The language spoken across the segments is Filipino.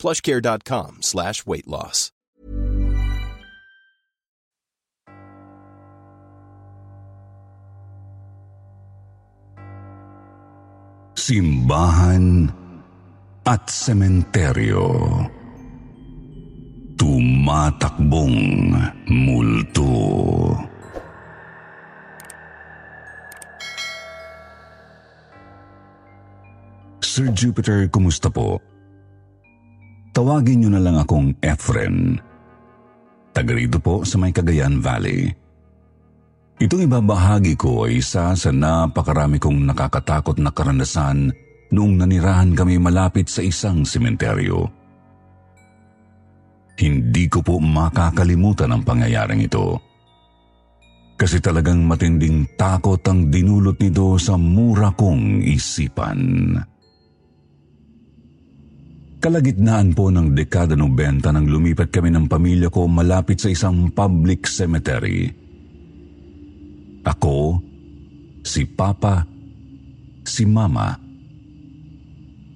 plushcare.com slash weight loss. Simbahan at Sementeryo Tumatakbong Multo Sir Jupiter, kumusta po? Tawagin niyo na lang akong Efren. Taga po sa may Cagayan Valley. Itong ibabahagi ko ay isa sa napakarami kong nakakatakot na karanasan noong nanirahan kami malapit sa isang sementeryo. Hindi ko po makakalimutan ang pangyayaring ito. Kasi talagang matinding takot ang dinulot nito sa mura kong isipan. Kalagitnaan po ng dekada 90 nang lumipat kami ng pamilya ko malapit sa isang public cemetery. Ako, si Papa, si Mama,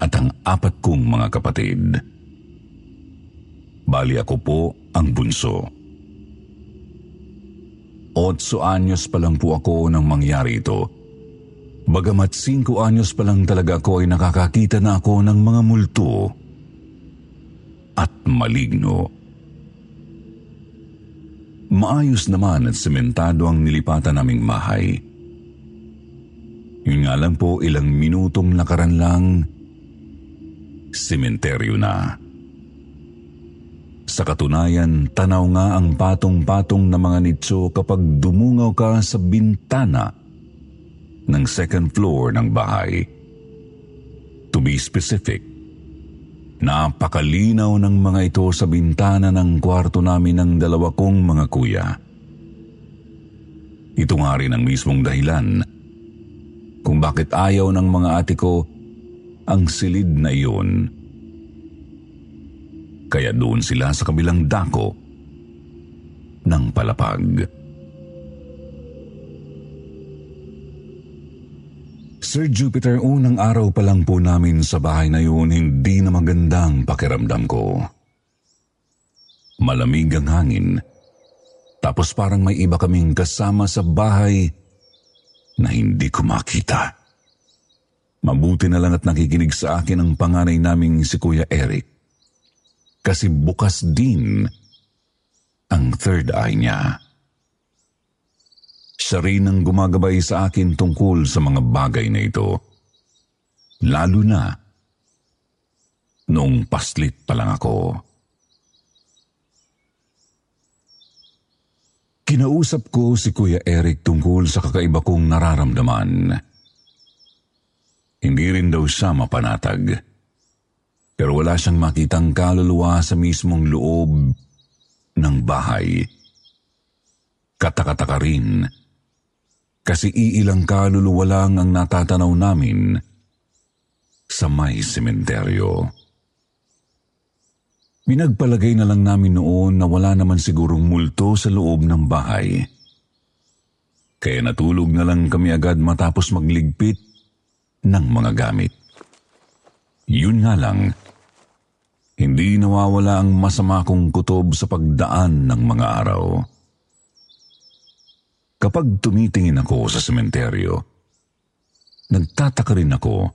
at ang apat kong mga kapatid. Bali ako po ang bunso. Otso anyos pa lang po ako nang mangyari ito. Bagamat 5 anyos pa lang talaga ako ay nakakakita na ako ng mga multo at maligno. Maayos naman at sementado ang nilipatan naming bahay. Yun nga lang po ilang minutong lakaran lang, sementeryo na. Sa katunayan, tanaw nga ang patong-patong na mga nitso kapag dumungaw ka sa bintana ng second floor ng bahay. To be specific, Napakalinaw ng mga ito sa bintana ng kwarto namin ng dalawa kong mga kuya. Ito nga rin ang mismong dahilan kung bakit ayaw ng mga ate ko ang silid na iyon. Kaya doon sila sa kabilang dako ng palapag. Sir Jupiter, unang araw pa lang po namin sa bahay na yun, hindi na magandang pakiramdam ko. Malamig ang hangin, tapos parang may iba kaming kasama sa bahay na hindi ko makita. Mabuti na lang at nakikinig sa akin ang panganay naming si Kuya Eric. Kasi bukas din ang third eye niya. Siya rin ang gumagabay sa akin tungkol sa mga bagay na ito. Lalo na noong paslit pa lang ako. Kinausap ko si Kuya Eric tungkol sa kakaiba kong nararamdaman. Hindi rin daw siya mapanatag. Pero wala siyang makitang kaluluwa sa mismong loob ng bahay. Katakataka rin kasi iilang kaluluwa lang ang natatanaw namin sa may sementeryo. Pinagpalagay na lang namin noon na wala naman sigurong multo sa loob ng bahay. Kaya natulog na lang kami agad matapos magligpit ng mga gamit. Yun nga lang, hindi nawawala ang masama kong kutob sa pagdaan ng mga araw. Kapag tumitingin ako sa sementeryo, nagtataka rin ako.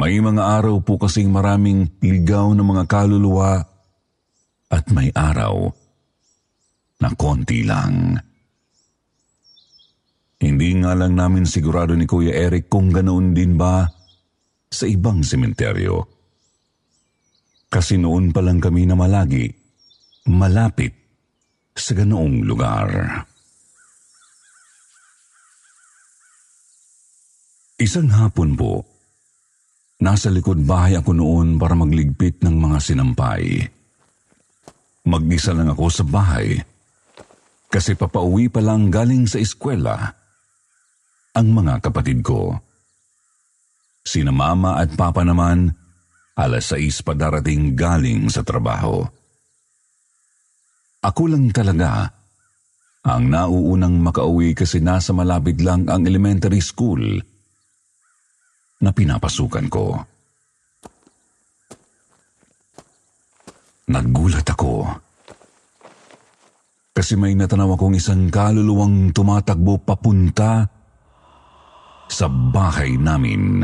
May mga araw po kasing maraming ligaw na mga kaluluwa at may araw na konti lang. Hindi nga lang namin sigurado ni Kuya Eric kung ganoon din ba sa ibang sementeryo. Kasi noon pa lang kami na malagi, malapit sa ganoong lugar. Isang hapon po, nasa likod bahay ako noon para magligpit ng mga sinampay. Mag-isa lang ako sa bahay kasi papauwi pa lang galing sa eskwela ang mga kapatid ko. Sina mama at papa naman alas 6 pa darating galing sa trabaho. Ako lang talaga ang nauunang makauwi kasi nasa malapit lang ang elementary school na pinapasukan ko. Nagulat ako. Kasi may natanaw akong isang kaluluwang tumatakbo papunta sa bahay namin.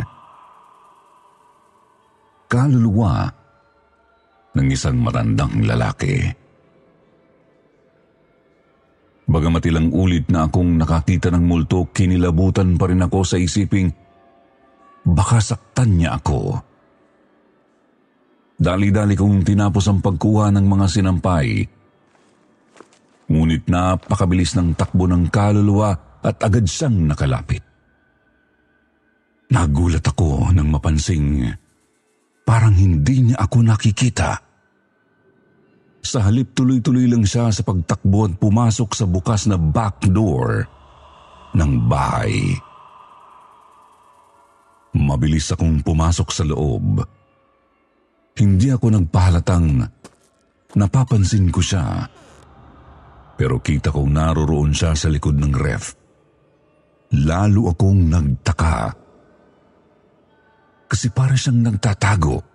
Kaluluwa ng isang matandang lalaki. Bagamat ilang ulit na akong nakakita ng multo, kinilabutan pa rin ako sa isiping baka saktan niya ako. Dali-dali kong tinapos ang pagkuha ng mga sinampay. Ngunit napakabilis ng takbo ng kaluluwa at agad siyang nakalapit. Nagulat ako nang mapansing parang hindi niya ako nakikita. Sa halip tuloy-tuloy lang siya sa pagtakbo at pumasok sa bukas na back door ng bahay. Mabilis akong pumasok sa loob. Hindi ako nagpahalatang napapansin ko siya. Pero kita kong naroroon siya sa likod ng ref. Lalo akong nagtaka. Kasi para siyang nagtatago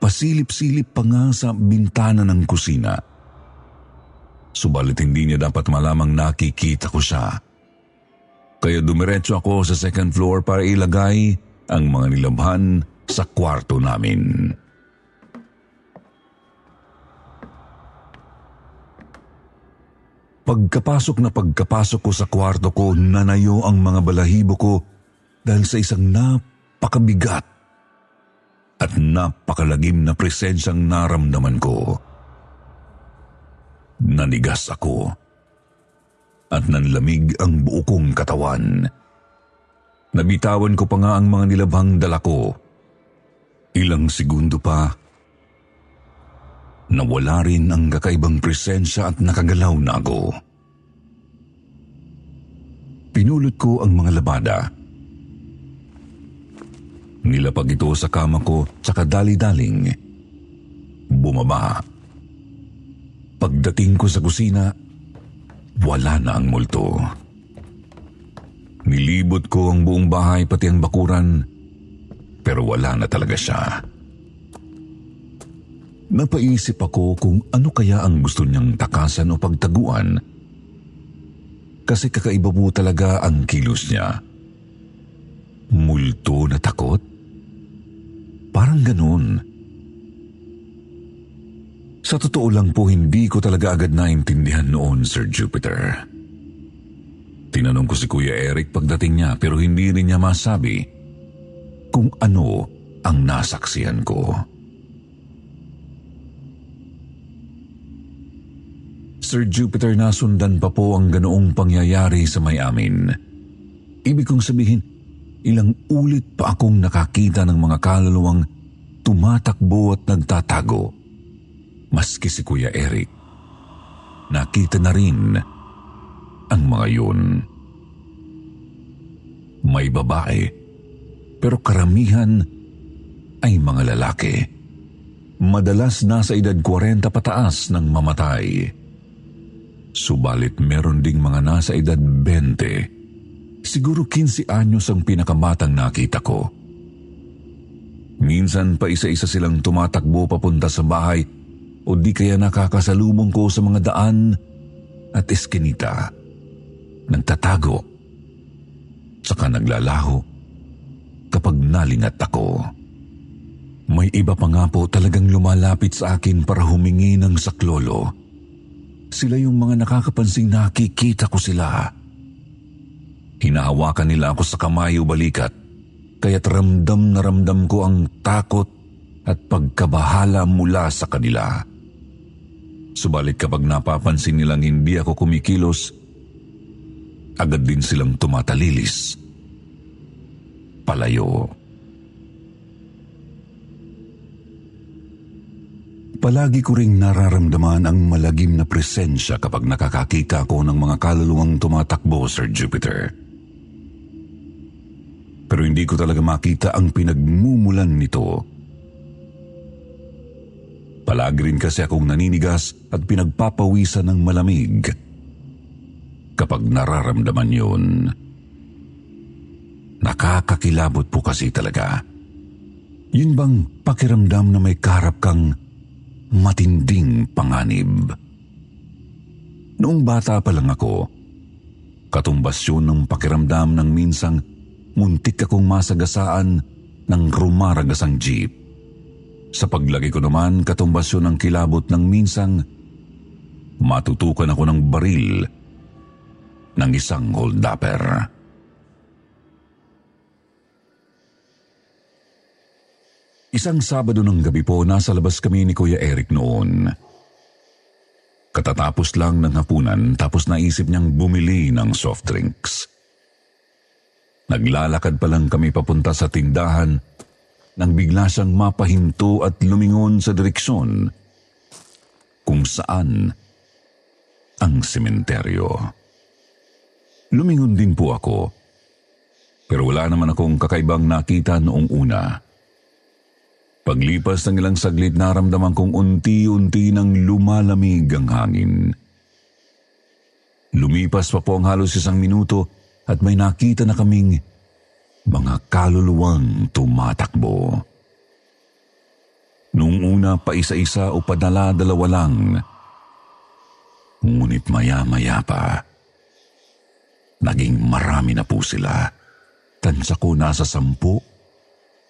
Pasilip-silip pa nga sa bintana ng kusina. Subalit hindi niya dapat malamang nakikita ko siya. Kaya dumiretso ako sa second floor para ilagay ang mga nilabhan sa kwarto namin. Pagkapasok na pagkapasok ko sa kwarto ko, nanayo ang mga balahibo ko dahil sa isang napakabigat at napakalagim na presensyang naramdaman ko. Nanigas ako at nanlamig ang buo kong katawan. Nabitawan ko pa nga ang mga nilabhang dala ko. Ilang segundo pa, nawala rin ang kakaibang presensya at nakagalaw na ako. Pinulot ko ang mga labada Nilapag ito sa kama ko sa kadali-daling. Bumaba. Pagdating ko sa kusina, wala na ang multo. Nilibot ko ang buong bahay pati ang bakuran, pero wala na talaga siya. Napaisip ako kung ano kaya ang gusto niyang takasan o pagtaguan kasi kakaiba po talaga ang kilos niya. Multo na takot? Parang ganun. Sa totoo lang po, hindi ko talaga agad naintindihan noon, Sir Jupiter. Tinanong ko si Kuya Eric pagdating niya pero hindi rin niya masabi kung ano ang nasaksihan ko. Sir Jupiter, nasundan pa po ang ganoong pangyayari sa may amin. Ibig kong sabihin, Ilang ulit pa akong nakakita ng mga kaluluwang tumatakbo at nagtatago. Maski si Kuya Eric. Nakita na rin ang mga yun. May babae, pero karamihan ay mga lalaki. Madalas nasa edad 40 pataas ng mamatay. Subalit meron ding mga nasa edad 20 Siguro 15 anyos ang pinakamatang nakita ko. Minsan pa isa-isa silang tumatakbo papunta sa bahay o di kaya nakakasalubong ko sa mga daan at eskinita. Nagtatago. Saka naglalaho kapag nalingat ako. May iba pa nga po talagang lumalapit sa akin para humingi ng saklolo. Sila yung mga nakakapansing nakikita ko sila. Hinahawakan nila ako sa kamay o balikat, kaya't ramdam na ramdam ko ang takot at pagkabahala mula sa kanila. Subalit kapag napapansin nilang hindi ako kumikilos, agad din silang tumatalilis. Palayo. Palagi ko ring nararamdaman ang malagim na presensya kapag nakakakita ko ng mga kaluluwang tumatakbo, Sir Jupiter. Pero hindi ko talaga makita ang pinagmumulan nito. Palagi rin kasi akong naninigas at pinagpapawisan ng malamig kapag nararamdaman yun. Nakakakilabot po kasi talaga. Yun bang pakiramdam na may karap kang matinding panganib. Noong bata pa lang ako, katumbas yun ng pakiramdam ng minsang muntik akong masagasaan ng rumaragasang jeep. Sa paglagi ko naman, katumbas yun ng kilabot ng minsang matutukan ako ng baril ng isang holdapper. Isang Sabado ng gabi po, nasa labas kami ni Kuya Eric noon. Katatapos lang ng hapunan tapos naisip niyang bumili ng soft drinks. Naglalakad pa lang kami papunta sa tindahan nang bigla siyang mapahinto at lumingon sa direksyon kung saan ang sementeryo. Lumingon din po ako pero wala naman akong kakaibang nakita noong una. Paglipas ng ilang saglit naramdaman kong unti-unti nang lumalamig ang hangin. Lumipas pa po ang halos isang minuto at may nakita na kaming mga kaluluwang tumatakbo. Noong una pa isa-isa o padala-dalawa lang. Ngunit maya-maya pa, naging marami na po sila. Tansa ko nasa sampu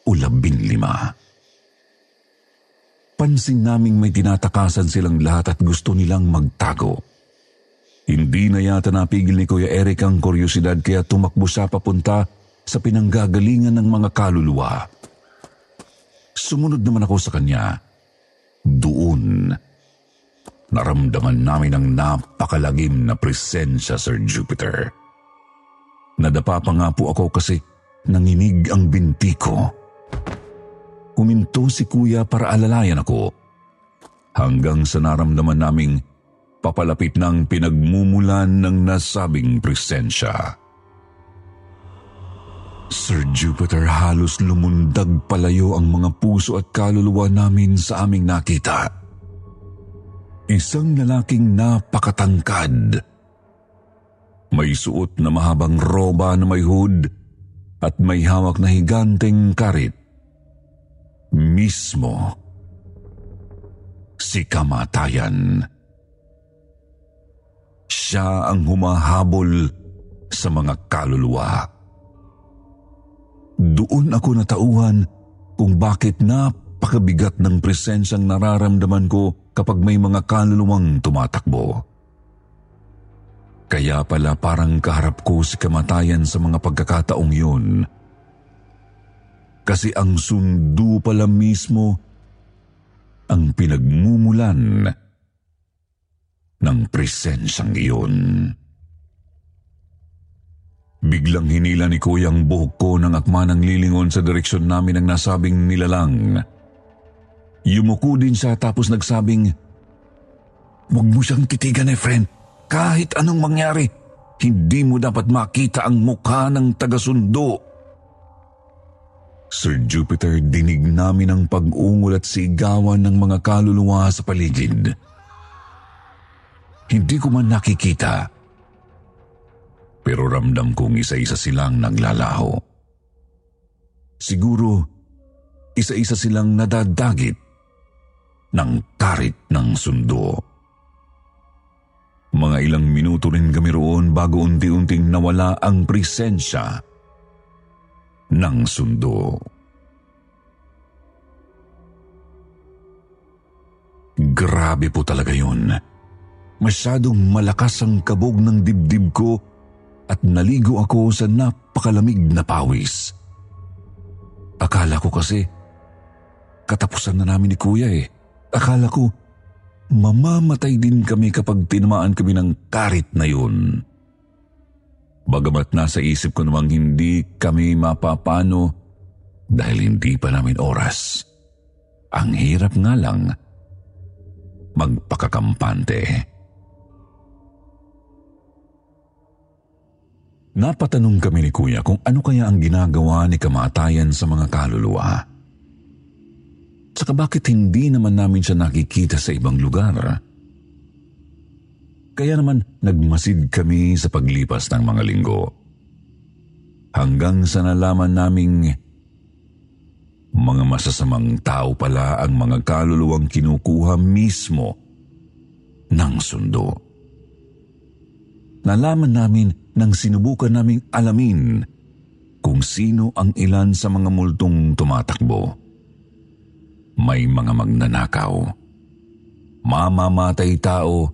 o labing lima. Pansin naming may tinatakasan silang lahat at gusto nilang magtago. Hindi na yata napigil ni Kuya Eric ang kuryosidad kaya tumakbo siya papunta sa pinanggagalingan ng mga kaluluwa. Sumunod naman ako sa kanya. Doon, naramdaman namin ang napakalagim na presensya, Sir Jupiter. Nadapa pa nga po ako kasi nanginig ang binti ko huminto si kuya para alalayan ako. Hanggang sa naramdaman naming papalapit ng pinagmumulan ng nasabing presensya. Sir Jupiter halos lumundag palayo ang mga puso at kaluluwa namin sa aming nakita. Isang lalaking napakatangkad. May suot na mahabang roba na may hood at may hawak na higanteng karit mismo si kamatayan. Siya ang humahabol sa mga kaluluwa. Doon ako natauhan kung bakit napakabigat ng presensyang nararamdaman ko kapag may mga kaluluwang tumatakbo. Kaya pala parang kaharap ko si kamatayan sa mga pagkakataong yun – kasi ang sundo pala mismo ang pinagmumulan ng presensyang iyon. Biglang hinila ni Kuya ang buhok ko ng akma ng lilingon sa direksyon namin ng nasabing nilalang. Yumuko din siya tapos nagsabing, Huwag mo siyang titigan, Efren. Kahit anong mangyari, hindi mo dapat makita ang mukha ng tagasundo. Sir Jupiter, dinig namin ang pag-ungol at sigawan ng mga kaluluwa sa paligid. Hindi ko man nakikita. Pero ramdam kong isa-isa silang naglalaho. Siguro, isa-isa silang nadadagit ng karit ng sundo. Mga ilang minuto rin kami roon bago unti-unting nawala ang presensya ng sundo. Grabe po talaga yun. Masyadong malakas ang kabog ng dibdib ko at naligo ako sa napakalamig na pawis. Akala ko kasi katapusan na namin ni kuya eh. Akala ko mamamatay din kami kapag tinamaan kami ng karit na yun. Bagamat nasa isip ko namang hindi kami mapapano dahil hindi pa namin oras. Ang hirap nga lang magpakakampante. Napatanong kami ni Kuya kung ano kaya ang ginagawa ni kamatayan sa mga kaluluwa. Saka bakit hindi naman namin siya nakikita sa ibang lugar? Kaya naman nagmasid kami sa paglipas ng mga linggo. Hanggang sa nalaman naming mga masasamang tao pala ang mga kaluluwang kinukuha mismo ng sundo. Nalaman namin nang sinubukan naming alamin kung sino ang ilan sa mga multong tumatakbo. May mga magnanakaw, mamamatay tao,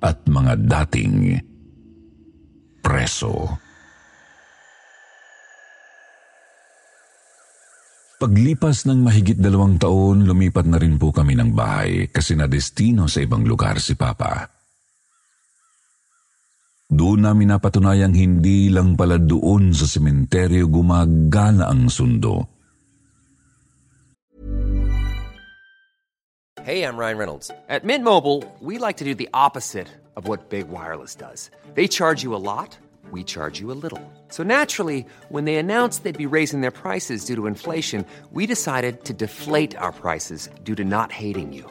at mga dating preso. Paglipas ng mahigit dalawang taon, lumipat na rin po kami ng bahay kasi na destino sa ibang lugar si Papa. Doon namin napatunayang hindi lang pala doon sa sementeryo gumagala ang sundo. Hey, I'm Ryan Reynolds. At Mint Mobile, we like to do the opposite of what Big Wireless does. They charge you a lot we charge you a little. So naturally, when they announced they'd be raising their prices due to inflation, we decided to deflate our prices due to not hating you.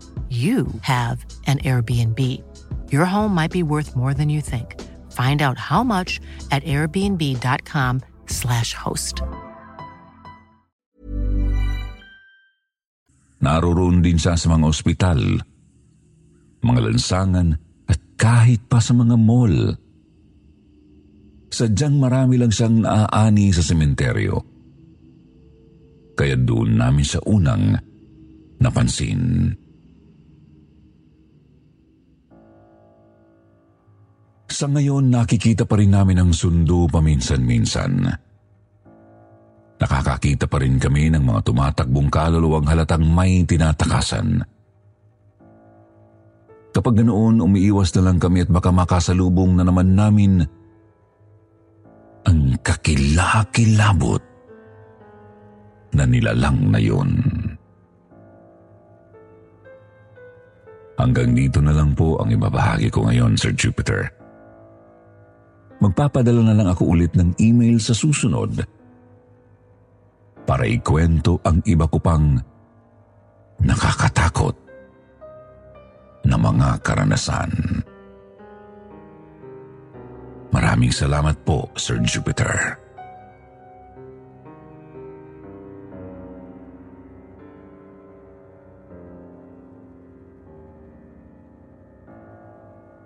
you have an Airbnb. Your home might be worth more than you think. Find out how much at airbnb.com/slash host. Naroon din siya sa mga ospital, mga lansangan at kahit pa sa mga mall. Sadyang marami lang siyang naaani sa sementeryo. Kaya doon namin sa unang napansin. Sa ngayon, nakikita pa rin namin ang sundo paminsan-minsan. Nakakakita pa rin kami ng mga tumatakbong kaluluwang halatang may tinatakasan. Kapag ganoon, umiiwas na lang kami at baka makasalubong na naman namin ang kakilakilabot na nilalang na yun. Hanggang dito na lang po ang ibabahagi ko ngayon, Sir Jupiter. Magpapadala na lang ako ulit ng email sa susunod para ikwento ang iba ko pang nakakatakot na mga karanasan. Maraming salamat po, Sir Jupiter.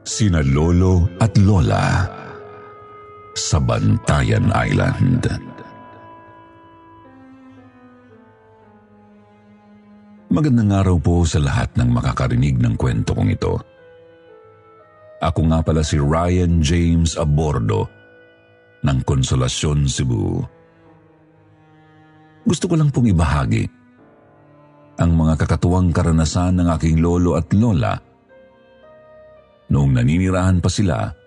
Sina Lolo at Lola sa Bantayan Island. Magandang araw po sa lahat ng makakarinig ng kwento kong ito. Ako nga pala si Ryan James Abordo ng Konsolasyon, Cebu. Gusto ko lang pong ibahagi ang mga kakatuwang karanasan ng aking lolo at lola noong naninirahan pa sila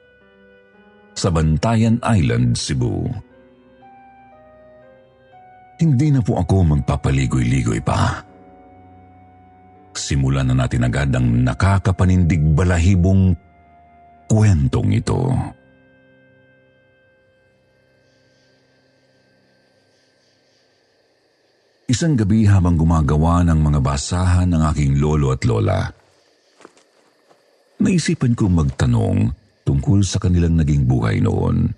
sa Bantayan Island, Cebu. Hindi na po ako magpapaligoy-ligoy pa. Simulan na natin agad ang nakakapanindig balahibong kwentong ito. Isang gabi habang gumagawa ng mga basahan ng aking lolo at lola, naisipan kong magtanong tungkol sa kanilang naging buhay noon.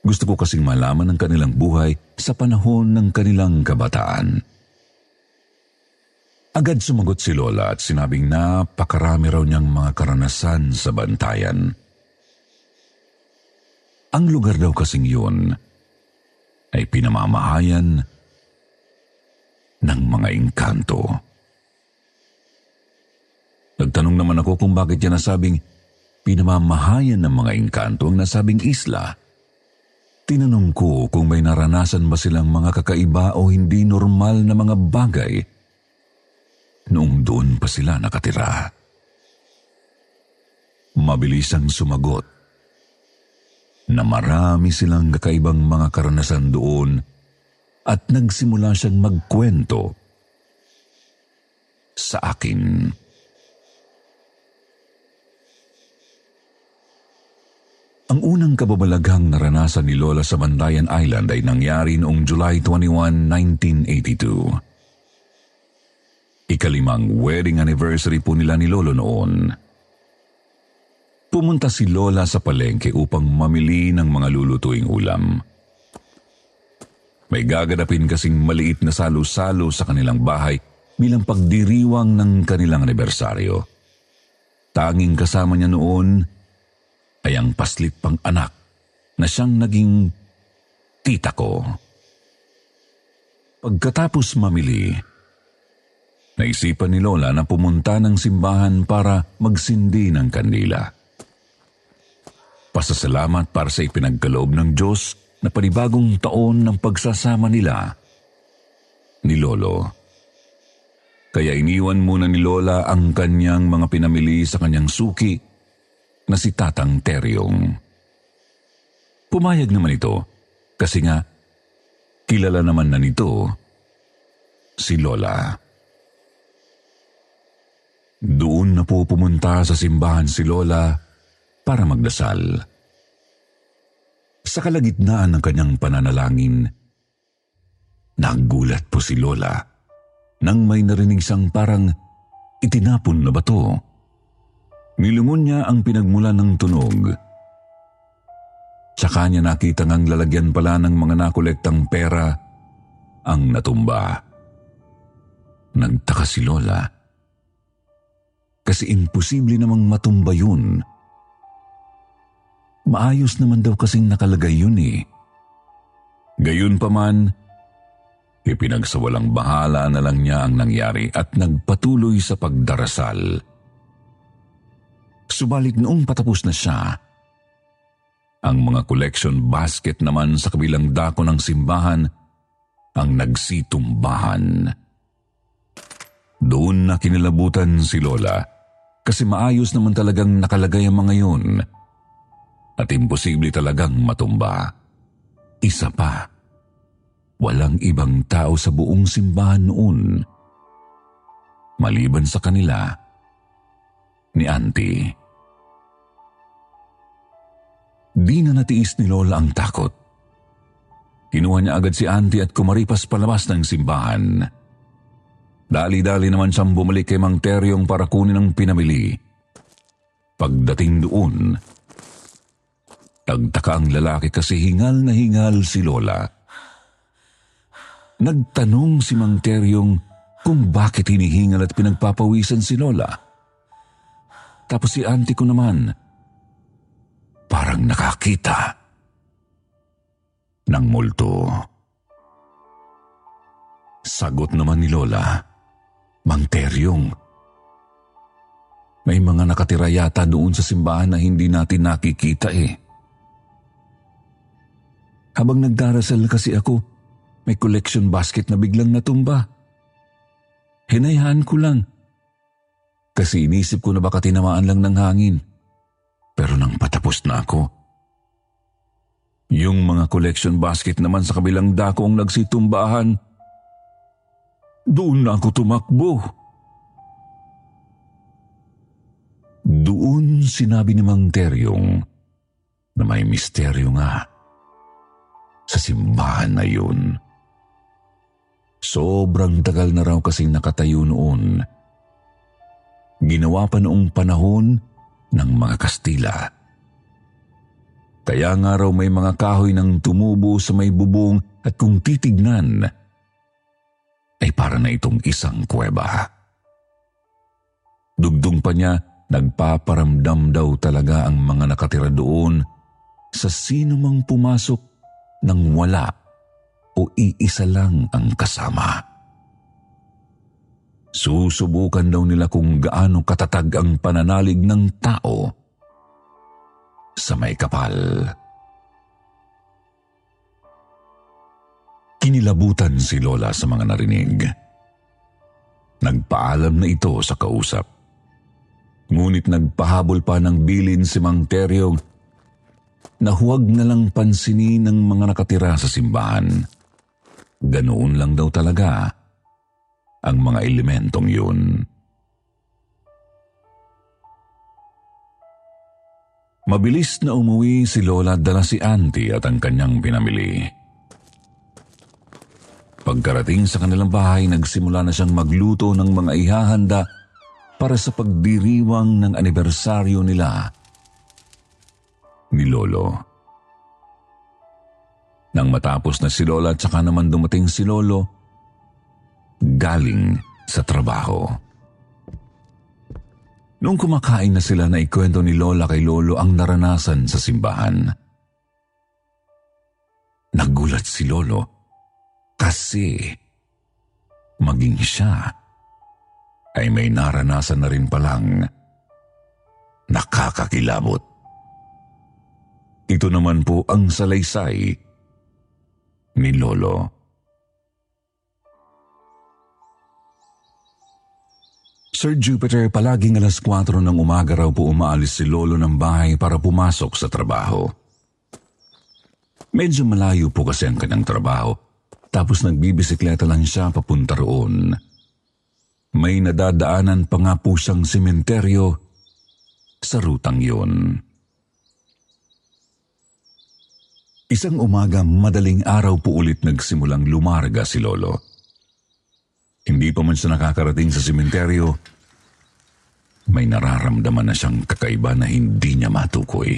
Gusto ko kasing malaman ang kanilang buhay sa panahon ng kanilang kabataan. Agad sumagot si Lola at sinabing napakarami raw niyang mga karanasan sa bantayan. Ang lugar daw kasing yun ay pinamamahayan ng mga engkanto. Nagtanong naman ako kung bakit niya nasabing pinamamahayan ng mga engkanto ang nasabing isla. Tinanong ko kung may naranasan ba silang mga kakaiba o hindi normal na mga bagay noong doon pa sila nakatira. Mabilis ang sumagot na marami silang kakaibang mga karanasan doon at nagsimula siyang magkwento sa akin. Ang unang kababalaghang naranasan ni Lola sa Bandayan Island ay nangyari noong July 21, 1982. Ikalimang wedding anniversary po nila ni Lolo noon. Pumunta si Lola sa palengke upang mamili ng mga lulutuing ulam. May gaganapin kasing maliit na salo-salo sa kanilang bahay bilang pagdiriwang ng kanilang anibersaryo. Tanging kasama niya noon ay ang paslit pang anak na siyang naging tita ko. Pagkatapos mamili, naisipan ni Lola na pumunta ng simbahan para magsindi ng kandila. Pasasalamat para sa ipinagkaloob ng Diyos na panibagong taon ng pagsasama nila ni Lolo. Kaya iniwan muna ni Lola ang kanyang mga pinamili sa kanyang suki na si Tatang Teryong. Pumayag naman ito kasi nga kilala naman na nito si Lola. Doon na po pumunta sa simbahan si Lola para magdasal. Sa kalagitnaan ng kanyang pananalangin, nagulat po si Lola nang may narinig siyang parang itinapon na bato. Milungon niya ang pinagmula ng tunog. Sa kanya nakita ngang lalagyan pala ng mga nakolektang pera ang natumba. Nagtaka si Lola. Kasi imposible namang matumba yun. Maayos naman daw kasing nakalagay yun eh. Gayun pa man, ipinagsawalang bahala na lang niya ang nangyari at nagpatuloy sa pagdarasal. Subalit noong patapos na siya, ang mga collection basket naman sa kabilang dako ng simbahan ang nagsitumbahan. Doon na kinilabutan si Lola kasi maayos naman talagang nakalagay ang mga yun at imposible talagang matumba. Isa pa, walang ibang tao sa buong simbahan noon maliban sa kanila ni Auntie. Di na natiis ni Lola ang takot. Kinuha niya agad si Auntie at kumaripas palabas ng simbahan. Dali-dali naman siyang bumalik kay Mang Teryong para kunin ang pinamili. Pagdating doon, nagtaka ang lalaki kasi hingal na hingal si Lola. Nagtanong si Mang Teryong kung bakit hinihingal at pinagpapawisan si Lola. Tapos si auntie ko naman, parang nakakita ng multo. Sagot naman ni Lola, Mang Teryong. May mga nakatira yata doon sa simbahan na hindi natin nakikita eh. Habang nagdarasal kasi ako, may collection basket na biglang natumba. Hinayaan ko lang. Kasi inisip ko na baka tinamaan lang ng hangin. Pero nang patapos na ako, yung mga collection basket naman sa kabilang dako ang nagsitumbahan, doon na ako tumakbo. Doon sinabi ni Mang Teryong na may misteryo nga sa simbahan na yun. Sobrang tagal na raw kasing nakatayo noon. Ginawa pa noong panahon ng mga Kastila. Kaya nga raw may mga kahoy ng tumubo sa may bubong at kung titignan, ay para na itong isang kuweba. pa niya, nagpaparamdam daw talaga ang mga nakatira doon sa sino mang pumasok nang wala o iisa lang ang kasama. Susubukan daw nila kung gaano katatag ang pananalig ng tao sa may kapal. Kinilabutan si Lola sa mga narinig. Nagpaalam na ito sa kausap. Ngunit nagpahabol pa ng bilin si Mang Teryong na huwag na lang pansinin ng mga nakatira sa simbahan. Ganoon lang daw talaga ang mga elementong yun. Mabilis na umuwi si Lola dala si Auntie at ang kanyang pinamili. Pagkarating sa kanilang bahay, nagsimula na siyang magluto ng mga ihahanda para sa pagdiriwang ng anibersaryo nila ni Lolo. Nang matapos na si Lola at saka naman dumating si Lolo, galing sa trabaho. Noong kumakain na sila na ikwento ni Lola kay Lolo ang naranasan sa simbahan. Nagulat si Lolo kasi maging siya ay may naranasan na rin palang nakakakilabot. Ito naman po ang salaysay ni Lolo. Sir Jupiter, palaging alas 4 ng umaga raw po umaalis si Lolo ng bahay para pumasok sa trabaho. Medyo malayo po kasi ang kanyang trabaho tapos nagbibisikleta lang siya papunta roon. May nadadaanan pa nga po siyang sementeryo sa rutang yun. Isang umaga, madaling araw po ulit nagsimulang lumarga si Lolo. Hindi pa man siya nakakarating sa sementeryo, may nararamdaman na siyang kakaiba na hindi niya matukoy.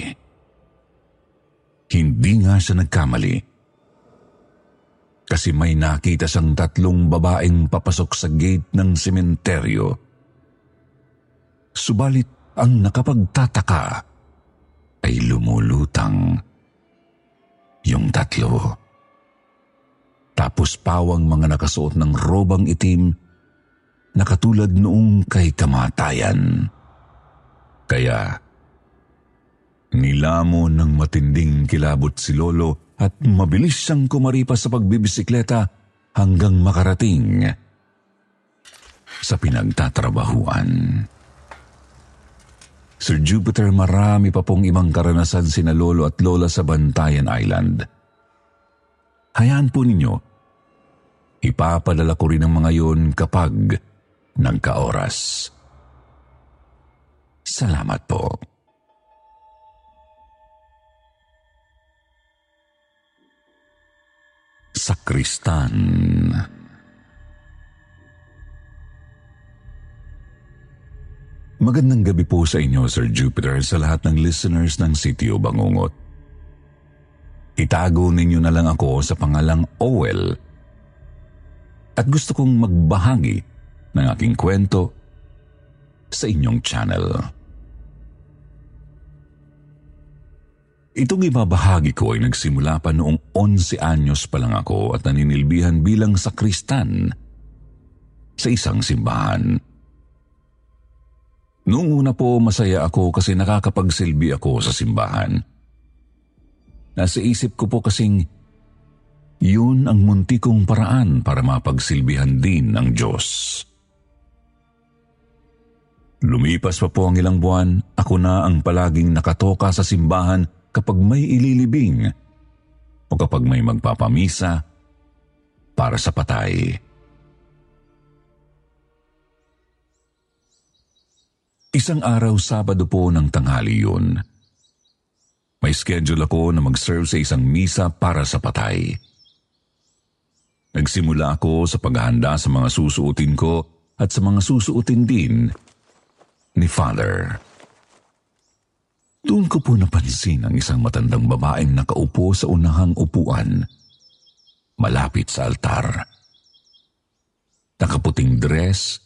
Hindi nga siya nagkamali kasi may nakita siyang tatlong babaeng papasok sa gate ng sementeryo. Subalit ang nakapagtataka ay lumulutang yung tatlo. Tapos pawang mga nakasuot ng robang itim na katulad noong kay kamatayan. Kaya nilamo ng matinding kilabot si Lolo at mabilis siyang kumaripas sa pagbibisikleta hanggang makarating sa pinagtatrabahuan. Sir Jupiter, marami pa pong ibang karanasan sina lolo at lola sa Bantayan Island. Hayaan po ninyo, ipapadala ko rin ang mga yon kapag nagkaoras. Salamat po. sakristan. Magandang gabi po sa inyo, Sir Jupiter, sa lahat ng listeners ng Sitio Bangungot. Itago ninyo na lang ako sa pangalang Owel at gusto kong magbahagi ng aking kwento sa inyong channel. Itong ibabahagi ko ay nagsimula pa noong 11 anyos pa lang ako at naninilbihan bilang sakristan sa isang simbahan. Noong una po masaya ako kasi nakakapagsilbi ako sa simbahan. Nasa isip ko po kasing yun ang munti kong paraan para mapagsilbihan din ng Diyos. Lumipas pa po ang ilang buwan, ako na ang palaging nakatoka sa simbahan kapag may ililibing o kapag may magpapamisa para sa patay. Isang araw Sabado po ng tanghali yun. May schedule ako na mag-serve sa isang misa para sa patay. Nagsimula ako sa paghahanda sa mga susuotin ko at sa mga susuotin din ni Father. Doon ko po napansin ang isang matandang babaeng nakaupo sa unahang upuan, malapit sa altar. Nakaputing dress,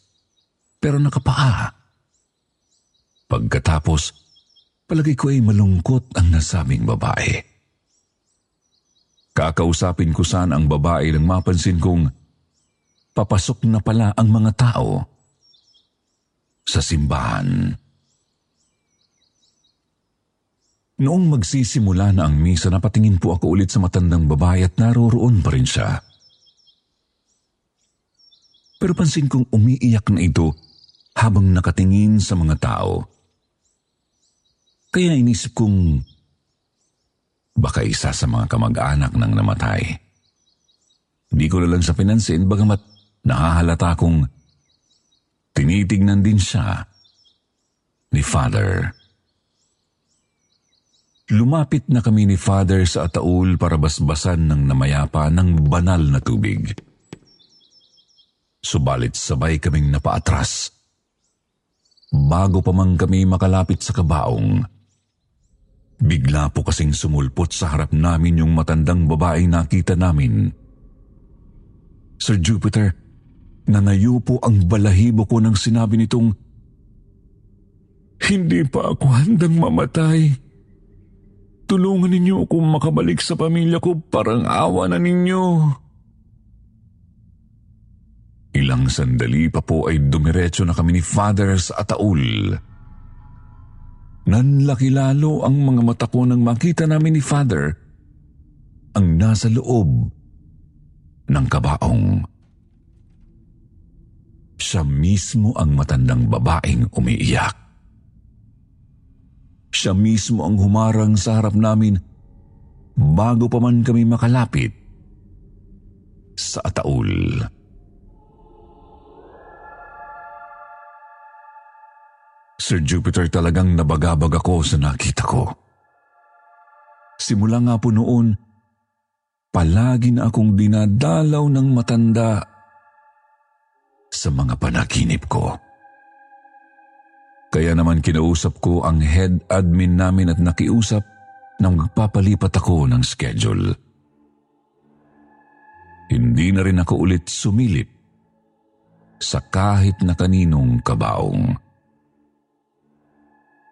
pero nakapaa. Pagkatapos, palagi ko ay malungkot ang nasabing babae. Kakausapin ko saan ang babae nang mapansin kong papasok na pala ang mga tao sa simbahan. Noong magsisimula na ang misa, napatingin po ako ulit sa matandang babae at naroroon pa rin siya. Pero pansin kong umiiyak na ito habang nakatingin sa mga tao. Kaya inisip kong baka isa sa mga kamag-anak ng namatay. Hindi ko lang sa pinansin bagamat nakahalata kong tinitignan din siya ni Father. Lumapit na kami ni Father sa ataul para basbasan ng namayapa ng banal na tubig. Subalit sabay kaming napaatras. Bago pa man kami makalapit sa kabaong, bigla po kasing sumulpot sa harap namin yung matandang babaeng nakita namin. Sir Jupiter, nanayo po ang balahibo ko nang sinabi nitong, Hindi pa ako handang mamatay. Tulungan ninyo akong makabalik sa pamilya ko, parang awa na ninyo. Ilang sandali pa po ay dumiretso na kami ni Father sa ataul. Nanlaki lalo ang mga mata ko nang makita namin ni Father ang nasa loob ng kabaong. Siya mismo ang matandang babaeng umiiyak. Siya mismo ang humarang sa harap namin bago pa man kami makalapit sa ataul. Sir Jupiter talagang nabagabag ako sa nakita ko. Simula nga po noon, palagi na akong dinadalaw ng matanda sa mga panaginip ko. Kaya naman kinausap ko ang head admin namin at nakiusap nang magpapalipat ako ng schedule. Hindi na rin ako ulit sumilip sa kahit na kaninong kabaong.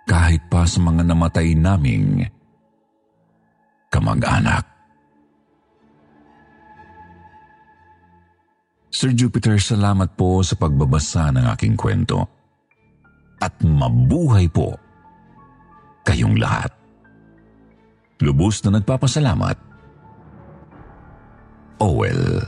Kahit pa sa mga namatay naming kamag-anak. Sir Jupiter, salamat po sa pagbabasa ng aking kwento at mabuhay po kayong lahat. Lubos na nagpapasalamat, Owel.